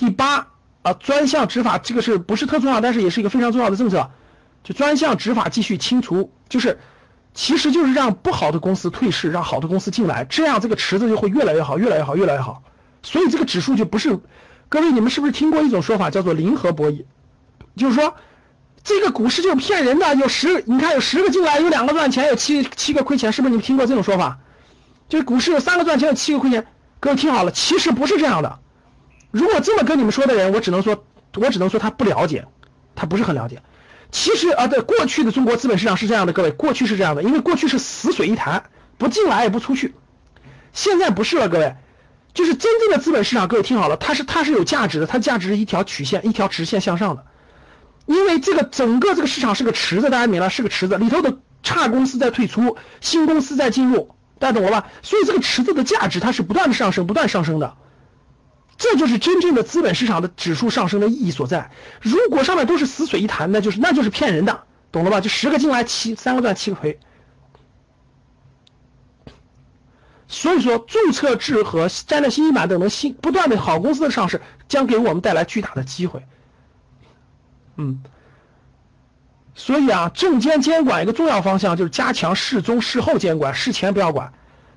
第八啊，专项执法这个是不是特重要，但是也是一个非常重要的政策，就专项执法继续清除，就是其实就是让不好的公司退市，让好的公司进来，这样这个池子就会越来越好，越来越好，越来越好。所以这个指数就不是，各位你们是不是听过一种说法叫做零和博弈？就是说。这个股市就是骗人的，有十，你看有十个进来，有两个赚钱，有七七个亏钱，是不是你们听过这种说法？就是股市有三个赚钱，有七个亏钱。各位听好了，其实不是这样的。如果这么跟你们说的人，我只能说，我只能说他不了解，他不是很了解。其实啊，对过去的中国资本市场是这样的，各位，过去是这样的，因为过去是死水一潭，不进来也不出去。现在不是了，各位，就是真正的资本市场，各位听好了，它是它是有价值的，它价值是一条曲线，一条直线向上的。因为这个整个这个市场是个池子，大家明白是个池子，里头的差公司在退出，新公司在进入，大家懂了吧？所以这个池子的价值它是不断的上升，不断上升的，这就是真正的资本市场的指数上升的意义所在。如果上面都是死水一潭，那就是那就是骗人的，懂了吧？就十个进来七三个赚七个亏。所以说，注册制和战略新兴板等等新不断的好公司的上市，将给我们带来巨大的机会。嗯，所以啊，证监监管一个重要方向就是加强事中事后监管，事前不要管。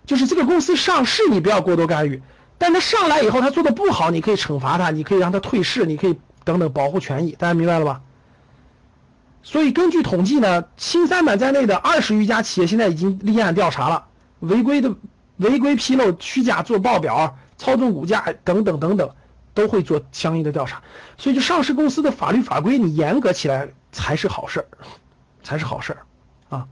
就是这个公司上市你不要过多干预，但他上来以后他做的不好，你可以惩罚他，你可以让他退市，你可以等等保护权益，大家明白了吧？所以根据统计呢，新三板在内的二十余家企业现在已经立案调查了，违规的违规披露、虚假做报表、操纵股价等等等等。都会做相应的调查，所以就上市公司的法律法规，你严格起来才是好事儿，才是好事儿，啊。